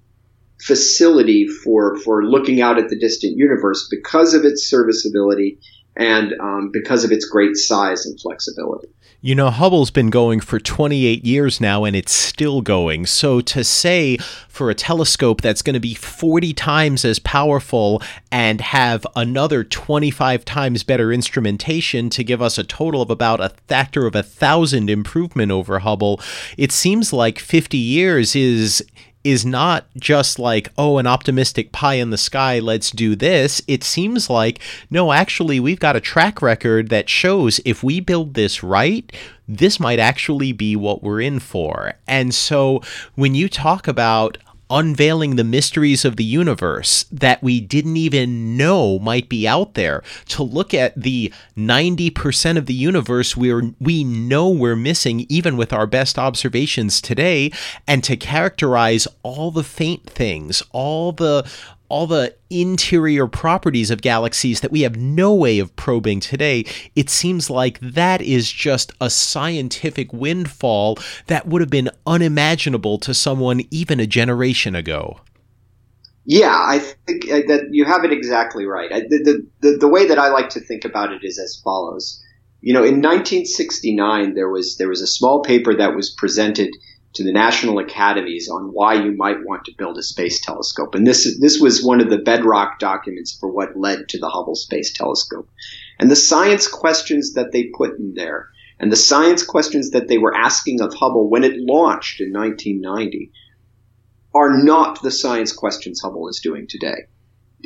facility for for looking out at the distant universe because of its serviceability and um, because of its great size and flexibility. You know, Hubble's been going for 28 years now and it's still going. So to say for a telescope that's going to be 40 times as powerful and have another 25 times better instrumentation to give us a total of about a factor of a thousand improvement over Hubble, it seems like 50 years is is not just like, oh, an optimistic pie in the sky, let's do this. It seems like, no, actually, we've got a track record that shows if we build this right, this might actually be what we're in for. And so when you talk about unveiling the mysteries of the universe that we didn't even know might be out there. To look at the 90% of the universe where we know we're missing even with our best observations today. And to characterize all the faint things all the all the interior properties of galaxies that we have no way of probing today, it seems like that is just a scientific windfall that would have been unimaginable to someone even a generation ago. Yeah, I think uh, that you have it exactly right. The, the, the, the way that I like to think about it is as follows. You know, in 1969, there was there was a small paper that was presented to the national academies on why you might want to build a space telescope, and this this was one of the bedrock documents for what led to the Hubble Space Telescope. And the science questions that they put in there, and the science questions that they were asking of Hubble when it launched in 1990 are not the science questions Hubble is doing today.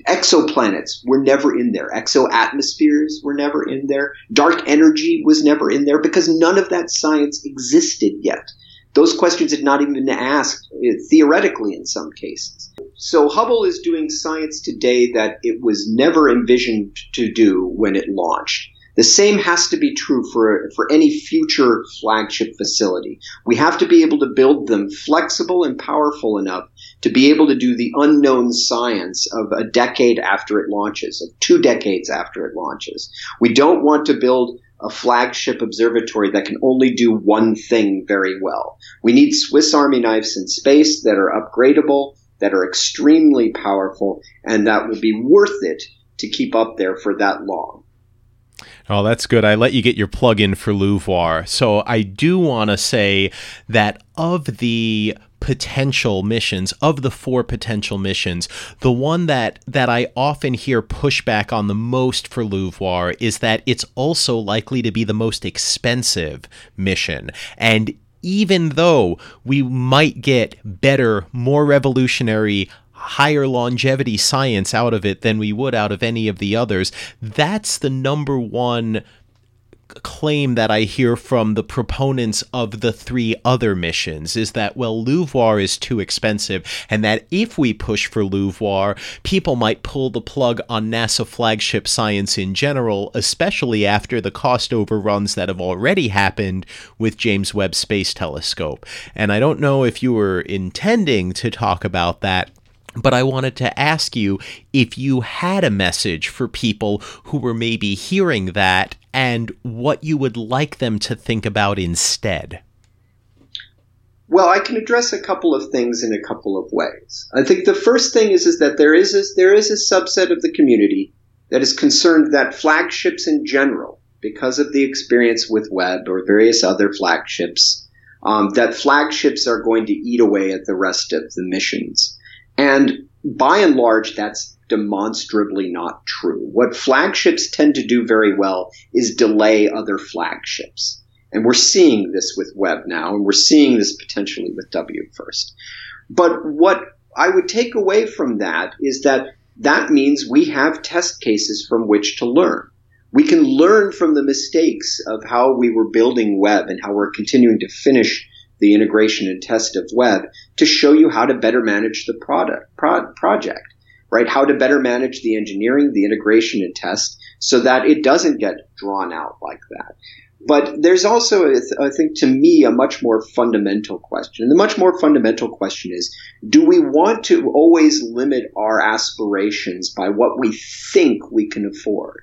Exoplanets were never in there. Exoatmospheres were never in there. Dark energy was never in there because none of that science existed yet. Those questions had not even been asked uh, theoretically in some cases. So Hubble is doing science today that it was never envisioned to do when it launched. The same has to be true for, for any future flagship facility. We have to be able to build them flexible and powerful enough to be able to do the unknown science of a decade after it launches, of two decades after it launches. We don't want to build a flagship observatory that can only do one thing very well. We need Swiss Army knives in space that are upgradable, that are extremely powerful, and that will be worth it to keep up there for that long. Oh, that's good. I let you get your plug in for LUVOIR. So I do want to say that of the potential missions of the four potential missions the one that that I often hear pushback on the most for LUVOIR is that it's also likely to be the most expensive mission and even though we might get better more revolutionary higher longevity science out of it than we would out of any of the others. That's the number one claim that I hear from the proponents of the three other missions is that, well, LUVOIR is too expensive, and that if we push for LUVOIR, people might pull the plug on NASA flagship science in general, especially after the cost overruns that have already happened with James Webb Space Telescope. And I don't know if you were intending to talk about that but I wanted to ask you if you had a message for people who were maybe hearing that and what you would like them to think about instead. Well, I can address a couple of things in a couple of ways. I think the first thing is, is that there is a, there is a subset of the community that is concerned that flagships in general, because of the experience with Webb or various other flagships, um, that flagships are going to eat away at the rest of the missions. And by and large, that's demonstrably not true. What flagships tend to do very well is delay other flagships. And we're seeing this with Webb now, and we're seeing this potentially with W first. But what I would take away from that is that that means we have test cases from which to learn. We can learn from the mistakes of how we were building Webb and how we're continuing to finish the integration and test of Webb to show you how to better manage the product pro- project, right? How to better manage the engineering, the integration and test so that it doesn't get drawn out like that. But there's also, I think, to me, a much more fundamental question. And the much more fundamental question is, do we want to always limit our aspirations by what we think we can afford?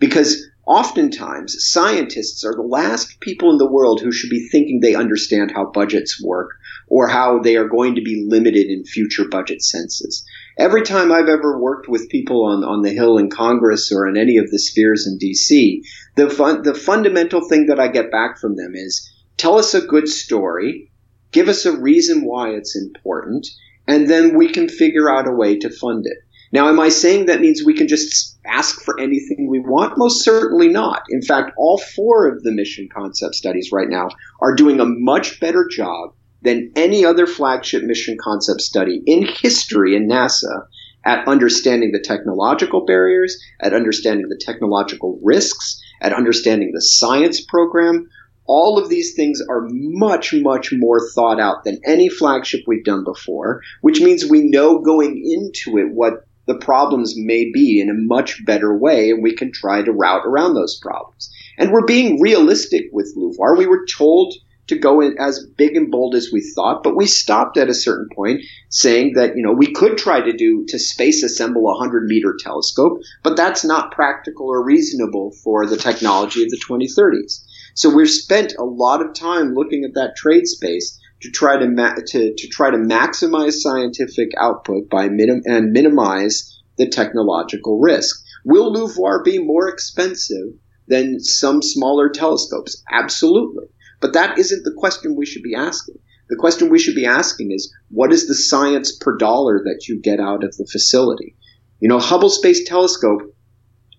Because Oftentimes, scientists are the last people in the world who should be thinking they understand how budgets work or how they are going to be limited in future budget senses. Every time I've ever worked with people on, on the Hill in Congress or in any of the spheres in DC, the, fun, the fundamental thing that I get back from them is tell us a good story, give us a reason why it's important, and then we can figure out a way to fund it. Now, am I saying that means we can just ask for anything we want? Most certainly not. In fact, all four of the mission concept studies right now are doing a much better job than any other flagship mission concept study in history in NASA at understanding the technological barriers, at understanding the technological risks, at understanding the science program. All of these things are much, much more thought out than any flagship we've done before, which means we know going into it what the problems may be in a much better way, and we can try to route around those problems. And we're being realistic with LUVOIR. We were told to go in as big and bold as we thought, but we stopped at a certain point saying that, you know, we could try to do, to space assemble a 100 meter telescope, but that's not practical or reasonable for the technology of the 2030s. So we've spent a lot of time looking at that trade space to try to, ma- to, to try to maximize scientific output by minim- and minimize the technological risk. Will LUVOIR be more expensive than some smaller telescopes? Absolutely. But that isn't the question we should be asking. The question we should be asking is what is the science per dollar that you get out of the facility? You know, Hubble Space Telescope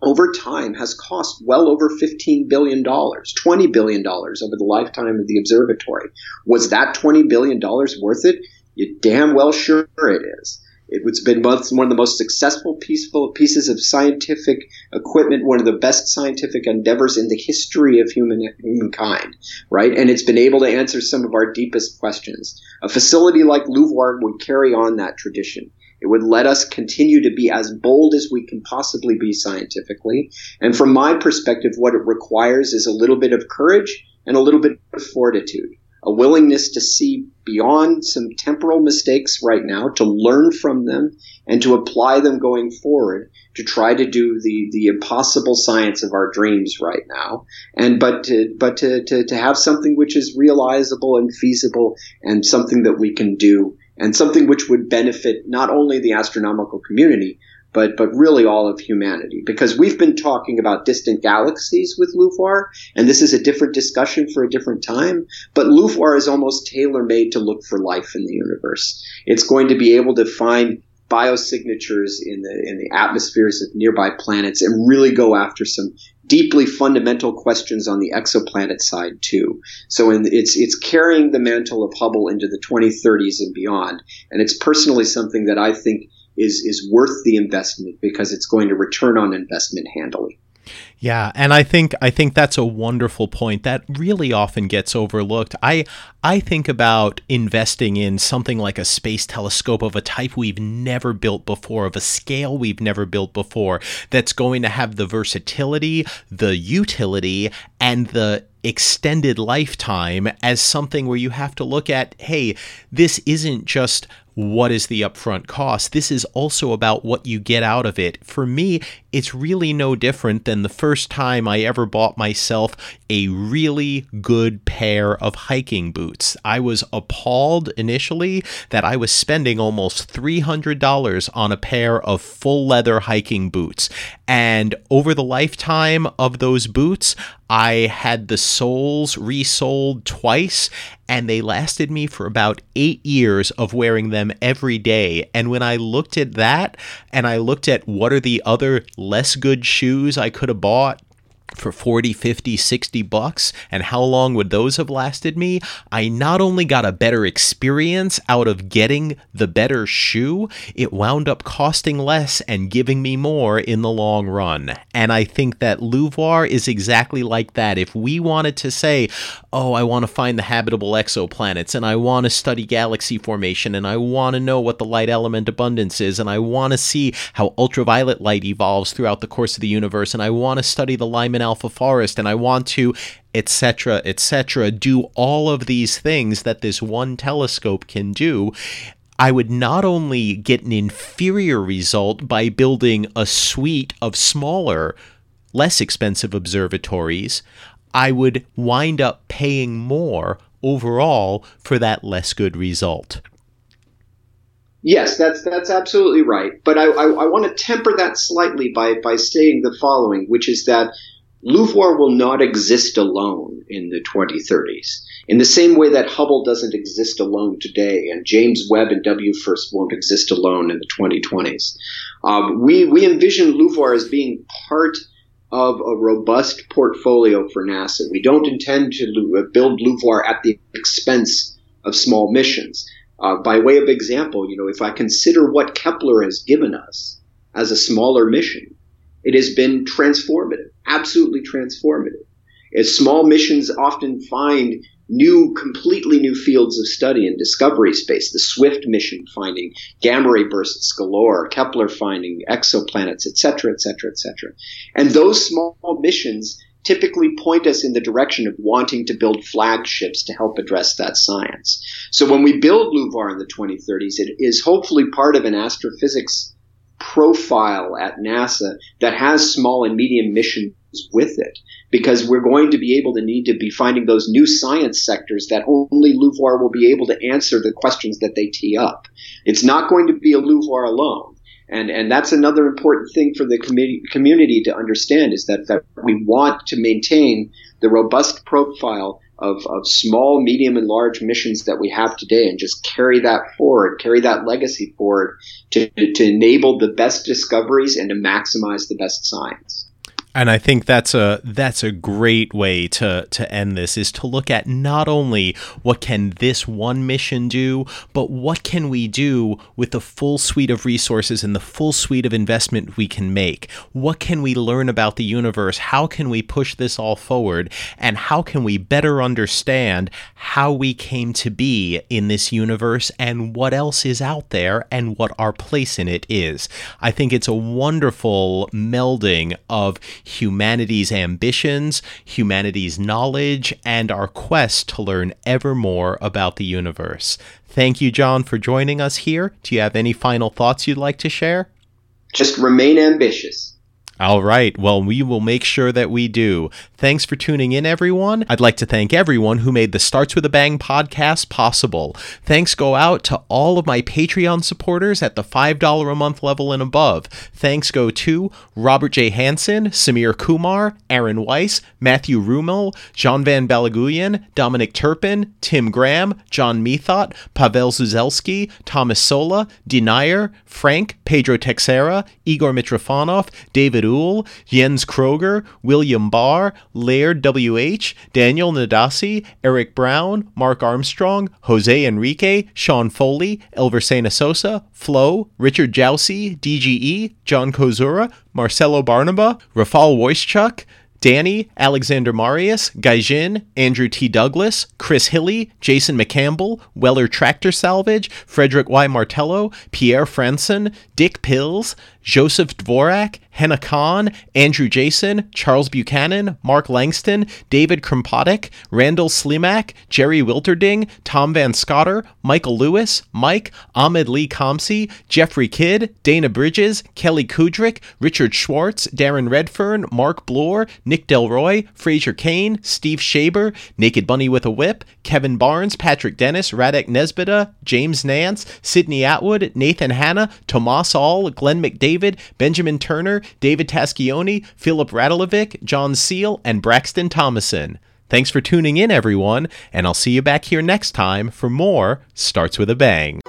over time has cost well over $15 billion, $20 billion over the lifetime of the observatory. Was that $20 billion worth it? You damn well sure it is. It's been one of the most successful peaceful pieces of scientific equipment, one of the best scientific endeavors in the history of human humankind, right? And it's been able to answer some of our deepest questions. A facility like LUVOIR would carry on that tradition. It would let us continue to be as bold as we can possibly be scientifically. And from my perspective, what it requires is a little bit of courage and a little bit of fortitude a willingness to see beyond some temporal mistakes right now, to learn from them, and to apply them going forward to try to do the, the impossible science of our dreams right now. And but to, but to, to, to have something which is realizable and feasible and something that we can do and something which would benefit not only the astronomical community, but but really all of humanity. Because we've been talking about distant galaxies with LUVOIR and this is a different discussion for a different time but LUVOIR is almost tailor made to look for life in the universe. It's going to be able to find biosignatures in the in the atmospheres of nearby planets and really go after some deeply fundamental questions on the exoplanet side too. So in, it's it's carrying the mantle of Hubble into the 2030s and beyond, and it's personally something that I think is is worth the investment because it's going to return on investment handily. Yeah, and I think I think that's a wonderful point that really often gets overlooked. I I think about investing in something like a space telescope of a type we've never built before, of a scale we've never built before, that's going to have the versatility, the utility, and the extended lifetime as something where you have to look at, hey, this isn't just what is the upfront cost. This is also about what you get out of it. For me, it's really no different than the first time I ever bought myself a really good pair of hiking boots. I was appalled initially that I was spending almost $300 on a pair of full leather hiking boots. And over the lifetime of those boots, I had the soles resoled twice, and they lasted me for about eight years of wearing them every day. And when I looked at that, and I looked at what are the other less good shoes I could have bought for 40, 50, 60 bucks and how long would those have lasted me? I not only got a better experience out of getting the better shoe, it wound up costing less and giving me more in the long run. And I think that LUVOIR is exactly like that. If we wanted to say, oh, I want to find the habitable exoplanets and I want to study galaxy formation and I want to know what the light element abundance is and I want to see how ultraviolet light evolves throughout the course of the universe and I want to study the Lyman alpha forest and I want to etc etc do all of these things that this one telescope can do I would not only get an inferior result by building a suite of smaller less expensive observatories I would wind up paying more overall for that less good result. Yes, that's that's absolutely right. But I, I, I want to temper that slightly by, by stating the following, which is that LUVOIR will not exist alone in the 2030s. In the same way that Hubble doesn't exist alone today, and James Webb and WFIRST won't exist alone in the 2020s. Um, we, we envision LUVOIR as being part of a robust portfolio for NASA. We don't intend to build LUVOIR at the expense of small missions. Uh, by way of example, you know, if I consider what Kepler has given us as a smaller mission, it has been transformative, absolutely transformative. As small missions often find new, completely new fields of study and discovery space. The SWIFT mission finding gamma ray bursts galore, Kepler finding exoplanets, etc., etc., etc. And those small missions typically point us in the direction of wanting to build flagships to help address that science. So when we build LUVOIR in the 2030s, it is hopefully part of an astrophysics profile at NASA that has small and medium missions with it because we're going to be able to need to be finding those new science sectors that only LUVOIR will be able to answer the questions that they tee up. It's not going to be a LUVOIR alone. And, and that's another important thing for the community to understand is that, that we want to maintain the robust profile of, of small, medium, and large missions that we have today and just carry that forward, carry that legacy forward to, to enable the best discoveries and to maximize the best science. And I think that's a that's a great way to to end this is to look at not only what can this one mission do, but what can we do with the full suite of resources and the full suite of investment we can make. What can we learn about the universe? How can we push this all forward? And how can we better understand how we came to be in this universe and what else is out there and what our place in it is. I think it's a wonderful melding of humanity's ambitions, humanity's knowledge, and our quest to learn ever more about the universe. Thank you, John, for joining us here. Do you have any final thoughts you'd like to share? Just remain ambitious. All right. Well, we will make sure that we do. Thanks for tuning in, everyone. I'd like to thank everyone who made the Starts with a Bang podcast possible. Thanks go out to all of my Patreon supporters at the $5 a month level and above. Thanks go to Robert J. Hanson, Samir Kumar, Aaron Weiss, Matthew Rumel, John Van Balaguyan, Dominic Turpin, Tim Graham, John Methot, Pavel Zuzelski, Thomas Sola, Denier, Frank, Pedro Texera, Igor Mitrofanov, David Uhl, Jens Kroger, William Barr, Laird W.H., Daniel Nadasi, Eric Brown, Mark Armstrong, Jose Enrique, Sean Foley, Elversena Sosa, Flo, Richard Jousey, DGE, John Kozura, Marcelo Barnaba, Rafal Wojciech, Danny, Alexander Marius, Gaijin, Andrew T. Douglas, Chris Hilly, Jason McCampbell, Weller Tractor Salvage, Frederick Y. Martello, Pierre Franson, Dick Pills, Joseph Dvorak, Henna Khan, Andrew Jason, Charles Buchanan, Mark Langston, David Krumpotic, Randall Slimak, Jerry Wilterding, Tom Van Scotter, Michael Lewis, Mike, Ahmed Lee Comsey, Jeffrey Kidd, Dana Bridges, Kelly Kudrick, Richard Schwartz, Darren Redfern, Mark Bloor, Nick Delroy, Fraser Kane, Steve Shaber, Naked Bunny with a Whip, Kevin Barnes, Patrick Dennis, Radek Nesbita, James Nance, Sydney Atwood, Nathan Hanna, Tomas All, Glenn McDavid, Benjamin Turner, David Taschioni, Philip Radulovic, John Seal, and Braxton Thomason. Thanks for tuning in, everyone, and I'll see you back here next time for more Starts with a Bang.